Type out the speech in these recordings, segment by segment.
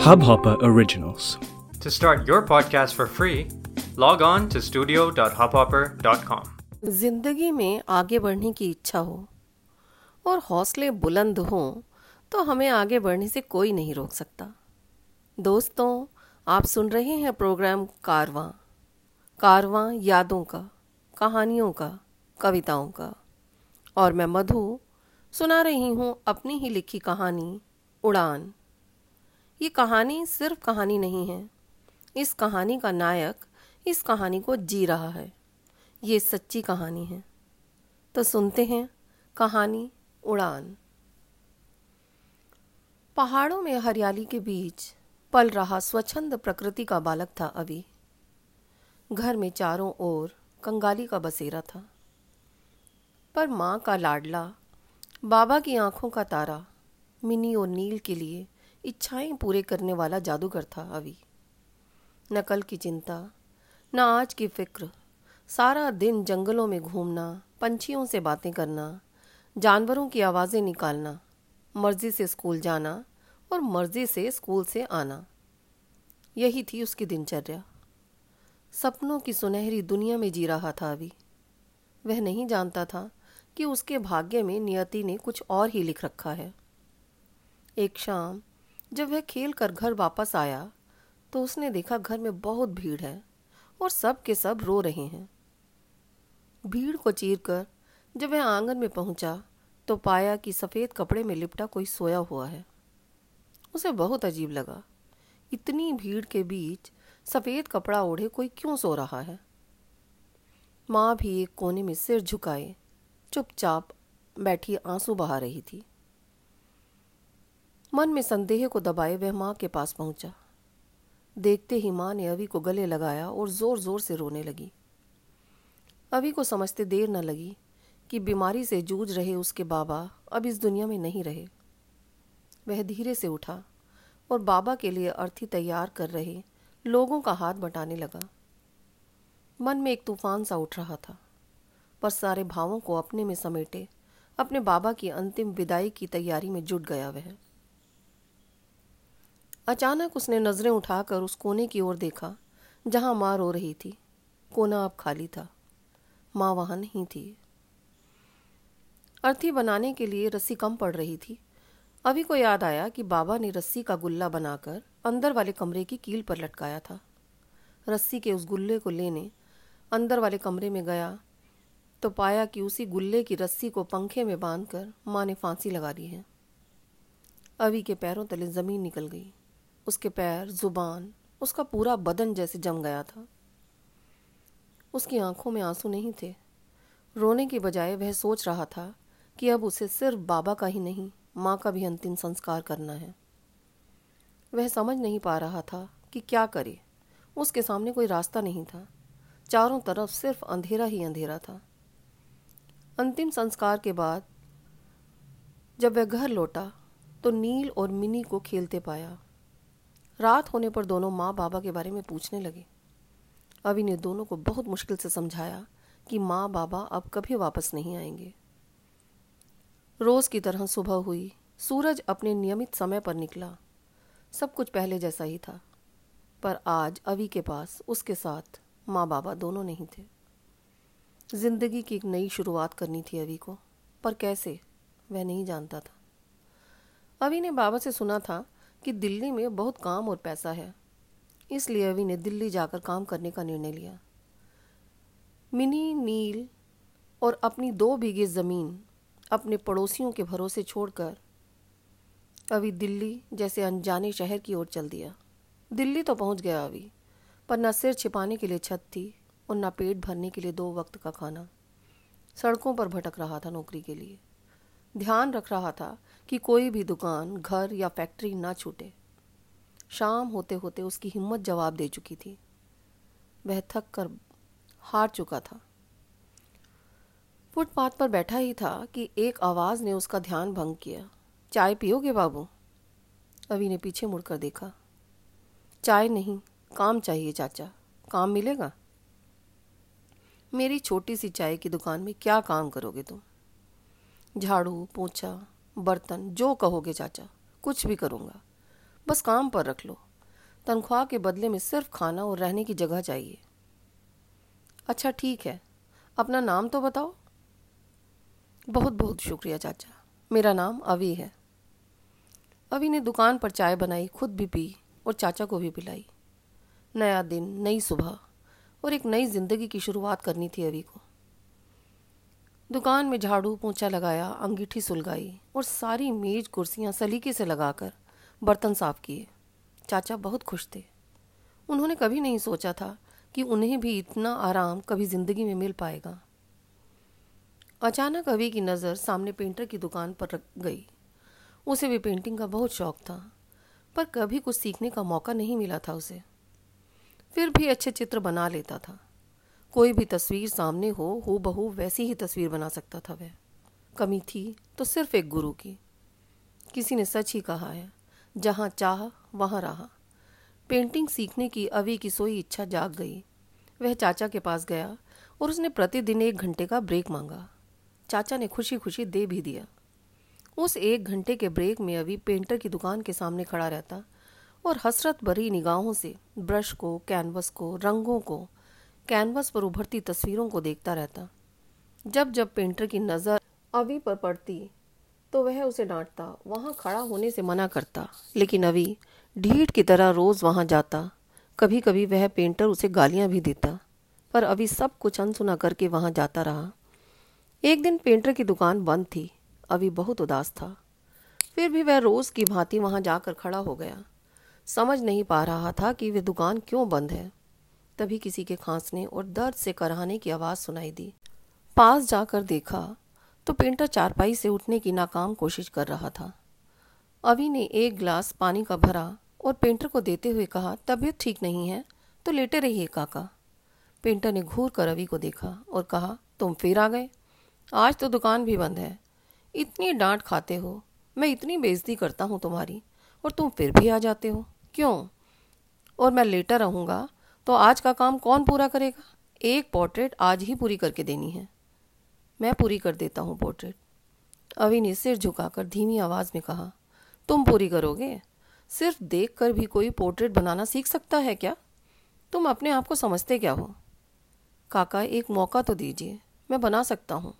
Hubhopper Originals. To start your podcast for free, log on to studio.hubhopper.com. ज़िंदगी में आगे बढ़ने की इच्छा हो और हौसले बुलंद हों तो हमें आगे बढ़ने से कोई नहीं रोक सकता दोस्तों आप सुन रहे हैं प्रोग्राम कारवां कारवां यादों का कहानियों का कविताओं का और मैं मधु सुना रही हूँ अपनी ही लिखी कहानी उड़ान ये कहानी सिर्फ़ कहानी नहीं है। इस कहानी का नायक इस कहानी को जी रहा है। ये सच्ची कहानी है। तो सुनते हैं कहानी उड़ान। पहाड़ों में हरियाली के बीच पल रहा स्वच्छंद प्रकृति का बालक था अभी। घर में चारों ओर कंगाली का बसेरा था। पर माँ का लाडला, बाबा की आँखों का तारा, मिनी और नील के लिए इच्छाएँ पूरे करने वाला जादूगर था अभी। न कल की चिंता, न आज की फ़िक्र। सारा दिन जंगलों में घूमना, पंछियों से बातें करना, जानवरों की आवाज़ें निकालना, मर्ज़ी से स्कूल जाना और मर्ज़ी से स्कूल से आना। यही थी उसकी दिनचर्या। सपनों की सुनहरी दुनिया में जी रहा था अभी। वह नहीं जानता था कि उसके भाग्य में नियति ने कुछ और ही लिख रखा है। एक शाम जब वह खेल कर घर वापस आया तो उसने देखा घर में बहुत भीड़ है और सब के सब रो रहे हैं। भीड़ को चीर कर जब वह आँगन में पहुँचा तो पाया कि सफ़ेद कपड़े में लिपटा कोई सोया हुआ है। उसे बहुत अजीब लगा, इतनी भीड़ के बीच सफ़ेद कपड़ा ओढ़े कोई क्यों सो रहा है? माँ भी एक कोने में सिर झुकाए, चुपचाप बैठी आँसू बहा रही थी। मन में संदेह को दबाए वह माँ के पास पहुँचा। देखते ही माँ ने अभी को गले लगाया और ज़ोर ज़ोर से रोने लगी। अभी को समझते देर न लगी कि बीमारी से जूझ रहे उसके बाबा अब इस दुनिया में नहीं रहे। वह धीरे से उठा और बाबा के लिए अर्थी तैयार कर रहे लोगों का हाथ बटाने लगा। मन में एक तूफ़ान सा उठ रहा था, पर सारे भावों को अपने में समेटे अपने बाबा की अंतिम विदाई की तैयारी में जुट गया वह। अचानक उसने नज़रें उठाकर उस कोने की ओर देखा, जहाँ माँ रो रही थी। कोना अब खाली था। माँ वहाँ नहीं थी। अर्थी बनाने के लिए रस्सी कम पड़ रही थी। अभी को याद आया कि बाबा ने रस्सी का गुल्ला बनाकर अंदर वाले कमरे की कील पर लटकाया था। रस्सी के उस गुल्ले को लेने अंदर वाले कमरे में गया तो पाया कि उसी गुल्ले की रस्सी को पंखे में बांधकर माँ ने फांसी लगा दी है। अभी के पैरों तले ज़मीन निकल गई। उसके पैर, ज़ुबान, उसका पूरा बदन जैसे जम गया था। उसकी आँखों में आँसू नहीं थे। रोने के बजाय वह सोच रहा था कि अब उसे सिर्फ़ बाबा का ही नहीं, माँ का भी अंतिम संस्कार करना है। वह समझ नहीं पा रहा था कि क्या करे। उसके सामने कोई रास्ता नहीं था। चारों तरफ़ सिर्फ़ अंधेरा ही अंधेरा था। अंतिम संस्कार के बाद जब वह घर लौटा तो नील और मिनी को खेलते पाया। रात होने पर दोनों माँ बाबा के बारे में पूछने लगे। अभी ने दोनों को बहुत मुश्किल से समझाया कि माँ बाबा अब कभी वापस नहीं आएँगे। रोज की तरह सुबह हुई, सूरज अपने नियमित समय पर निकला। सब कुछ पहले जैसा ही था, पर आज अवी के पास उसके साथ माँ बाबा दोनों नहीं थे। ज़िंदगी की एक नई शुरुआत करनी थी अवी को, पर कैसे, वह नहीं जानता था। अवी ने बाबा से सुना था कि दिल्ली में बहुत काम और पैसा है। इसलिए अभी ने दिल्ली जाकर काम करने का निर्णय लिया। मिनी, नील और अपनी दो बीघे ज़मीन अपने पड़ोसियों के भरोसे छोड़कर अभी दिल्ली जैसे अनजाने शहर की ओर चल दिया। दिल्ली तो पहुँच गया अभी, पर न सिर छिपाने के लिए छत थी और न पेट भरने के लिए दो वक्त का खाना। सड़कों पर भटक रहा था नौकरी के लिए। ध्यान रख रहा था कि कोई भी दुकान, घर या फैक्ट्री ना छूटे। शाम होते होते उसकी हिम्मत जवाब दे चुकी थी। वह थक कर हार चुका था। फुटपाथ पर बैठा ही था कि एक आवाज़ ने उसका ध्यान भंग किया। चाय पियोगे बाबू? अभी ने पीछे मुड़कर देखा। चाय नहीं, काम चाहिए चाचा। काम मिलेगा? मेरी छोटी सी चाय की दुकान में क्या काम करोगे तुम? झाड़ू, पोछा बर्तन, जो कहोगे चाचा, कुछ भी करूँगा। बस काम पर रख लो। तनख्वाह के बदले में सिर्फ़ खाना और रहने की जगह चाहिए। अच्छा ठीक है। अपना नाम तो बताओ। बहुत बहुत शुक्रिया चाचा। मेरा नाम अवी है। अवी ने दुकान पर चाय बनाई, खुद भी पी और चाचा को भी पिलाई। नया दिन, नई सुबह और एक नई ज़िंदगी की शुरुआत करनी थी अवी को। दुकान में झाड़ू, पोंछा लगाया, अंगीठी सुलगाई और सारी मेज कुर्सियाँ सलीके से लगाकर बर्तन साफ़ किए। चाचा बहुत खुश थे। उन्होंने कभी नहीं सोचा था कि उन्हें भी इतना आराम कभी ज़िंदगी में मिल पाएगा। अचानक अभी की नज़र सामने पेंटर की दुकान पर रख गई। उसे भी पेंटिंग का बहुत शौक था, पर कभी कुछ सीखने का मौका नहीं मिला था उसे। फिर भी अच्छे चित्र बना लेता था। कोई भी तस्वीर सामने हो हो बहू वैसी ही तस्वीर बना सकता था वह। कमी थी तो सिर्फ़ एक गुरु की। किसी ने सच ही कहा है, जहाँ चाह, वहाँ रहा। पेंटिंग सीखने की अवी की सोई इच्छा जाग गई। वह चाचा के पास गया और उसने प्रतिदिन एक घंटे का ब्रेक मांगा। चाचा ने खुशी खुशी दे भी दिया। उस एक घंटे के ब्रेक में अभी पेंटर की दुकान के सामने खड़ा रहता और हसरत भरी निगाहों से ब्रश को, कैनवस को, रंगों को कैनवस पर उभरती तस्वीरों को देखता रहता। जब जब पेंटर की नज़र अभी पर पड़ती तो वह उसे डांटता, वहाँ खड़ा होने से मना करता। लेकिन अभी ढीठ की तरह रोज़ वहाँ जाता। कभी कभी वह पेंटर उसे गालियाँ भी देता, पर अभी सब कुछ अनसुना करके वहाँ जाता रहा। एक दिन पेंटर की दुकान बंद थी। अभी बहुत उदास था। फिर भी वह रोज की भांति वहाँ जाकर खड़ा हो गया। समझ नहीं पा रहा था कि वह दुकान क्यों बंद है। तभी किसी के खांसने और दर्द से कराने की आवाज़ सुनाई दी। पास जाकर देखा तो पेंटर चारपाई से उठने की नाकाम कोशिश कर रहा था। अभी ने एक गिलास पानी का भरा और पेंटर को देते हुए कहा, तबीयत ठीक नहीं है तो लेटे रहिए काका। पेंटर ने घूर कर रवि को देखा और कहा, तुम फिर आ गए? आज तो दुकान भी बंद है। इतनी डांट खाते हो, मैं इतनी बेइज्जती करता हूँ तुम्हारी, और तुम फिर भी आ जाते हो। क्यों? और मैं लेटा रहूँगा तो आज का काम कौन पूरा करेगा? एक पोर्ट्रेट आज ही पूरी करके देनी है। मैं पूरी कर देता हूँ पोर्ट्रेट अवि ने सिर झुकाकर धीमी आवाज़ में कहा, तुम पूरी करोगे? सिर्फ़ देख कर भी कोई पोर्ट्रेट बनाना सीख सकता है क्या? तुम अपने आप को समझते क्या हो? काका, एक मौका तो दीजिए, मैं बना सकता हूँ।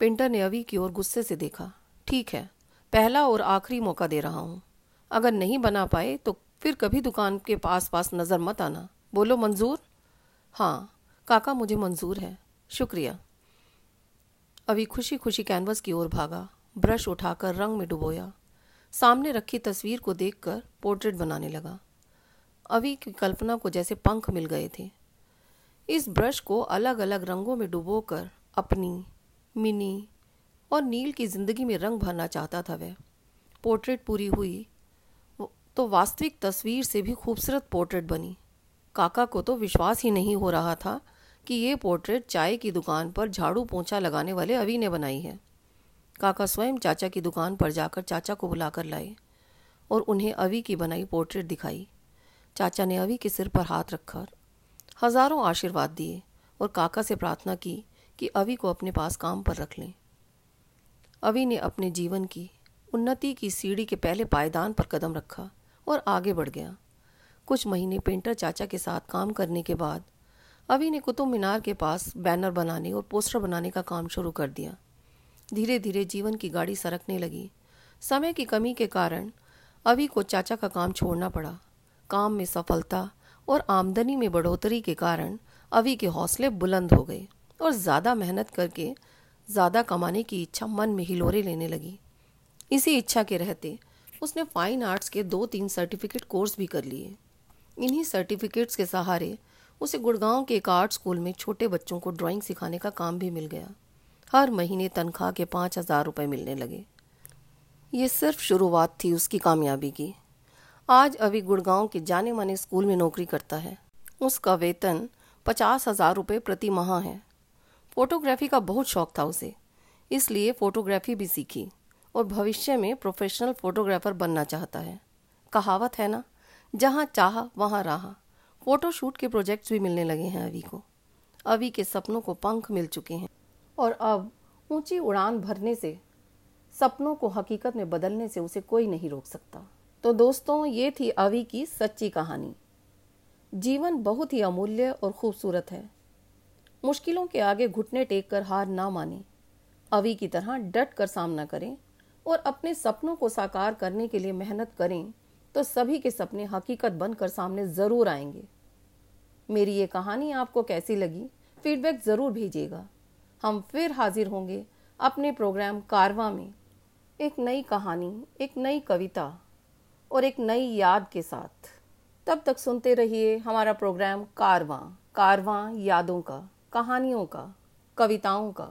पेंटर ने अवी की ओर गुस्से से देखा, ठीक है, पहला और आखिरी मौका दे रहा हूँ। अगर नहीं बना पाए तो फिर कभी दुकान के पास पास नज़र मत आना। बोलो, मंजूर? हाँ काका मुझे मंजूर है। शुक्रिया। अभी खुशी खुशी कैनवस की ओर भागा। ब्रश उठाकर रंग में डुबोया। सामने रखी तस्वीर को देखकर पोर्ट्रेट बनाने लगा। अभी की कल्पना को जैसे पंख मिल गए थे। इस ब्रश को अलग अलग रंगों में डुबोकर अपनी, मिनी और नील की ज़िंदगी में रंग भरना चाहता था वह। पोर्ट्रेट पूरी हुई तो वास्तविक तस्वीर से भी खूबसूरत पोर्ट्रेट बनी। काका को तो विश्वास ही नहीं हो रहा था कि ये पोर्ट्रेट चाय की दुकान पर झाड़ू पोंछा लगाने वाले अवी ने बनाई है। काका स्वयं चाचा की दुकान पर जाकर चाचा को बुलाकर लाए और उन्हें अवी की बनाई पोर्ट्रेट दिखाई। चाचा ने अवी के सिर पर हाथ रखकर हज़ारों आशीर्वाद दिए और काका से प्रार्थना की कि अवि को अपने पास काम पर रख लें। अवि ने अपने जीवन की, उन्नति की सीढ़ी के पहले पायदान पर कदम रखा और आगे बढ़ गया। कुछ महीने पेंटर चाचा के साथ काम करने के बाद अवि ने कुतुब मीनार के पास बैनर बनाने और पोस्टर बनाने का काम शुरू कर दिया। धीरे धीरे जीवन की गाड़ी सरकने लगी। समय की कमी के कारण अवि को चाचा का काम छोड़ना पड़ा। काम में सफलता और आमदनी में बढ़ोतरी के कारण अवि के हौसले बुलंद हो गए और ज़्यादा मेहनत करके ज़्यादा कमाने की इच्छा मन में हिलोरे लेने लगी। इसी इच्छा के रहते उसने फाइन आर्ट्स के दो तीन सर्टिफिकेट कोर्स भी कर लिए। इन्हीं सर्टिफिकेट्स के सहारे उसे गुड़गांव के एक आर्ट स्कूल में छोटे बच्चों को ड्राइंग सिखाने का काम भी मिल गया। हर महीने तनख्वाह के पाँच हज़ार रुपये मिलने लगे। ये सिर्फ़ शुरुआत थी उसकी कामयाबी की। आज अभी गुड़गांव के जाने माने स्कूल में नौकरी करता है। उसका वेतन पचास हज़ार रुपये प्रति माह है। फोटोग्राफी का बहुत शौक था उसे, इसलिए फोटोग्राफी भी सीखी। और भविष्य में प्रोफेशनल फोटोग्राफर बनना चाहता है। कहावत है ना, जहाँ चाह, वहाँ रहा। फोटोशूट के प्रोजेक्ट्स भी मिलने लगे हैं अभी को। अभी के सपनों को पंख मिल चुके हैं। और अब ऊँची उड़ान भरने से, सपनों को हकीकत में बदलने से उसे कोई नहीं रोक सकता। तो दोस्तों, ये थी अवी की सच्ची कहानी। जीवन बहुत ही अमूल्य और खूबसूरत है। मुश्किलों के आगे घुटने टेक कर हार ना माने। अवी की तरह डट कर सामना करें। और अपने सपनों को साकार करने के लिए मेहनत करें तो सभी के सपने हकीकत बनकर सामने ज़रूर आएँगे। मेरी ये कहानी आपको कैसी लगी फीडबैक ज़रूर भेजिएगा। हम फिर हाजिर होंगे अपने प्रोग्राम कारवा में। एक नई कहानी, एक नई कविता और एक नई याद के साथ। तब तक सुनते रहिए हमारा प्रोग्राम कारवां कारवां यादों का, कहानियों का, कविताओं का।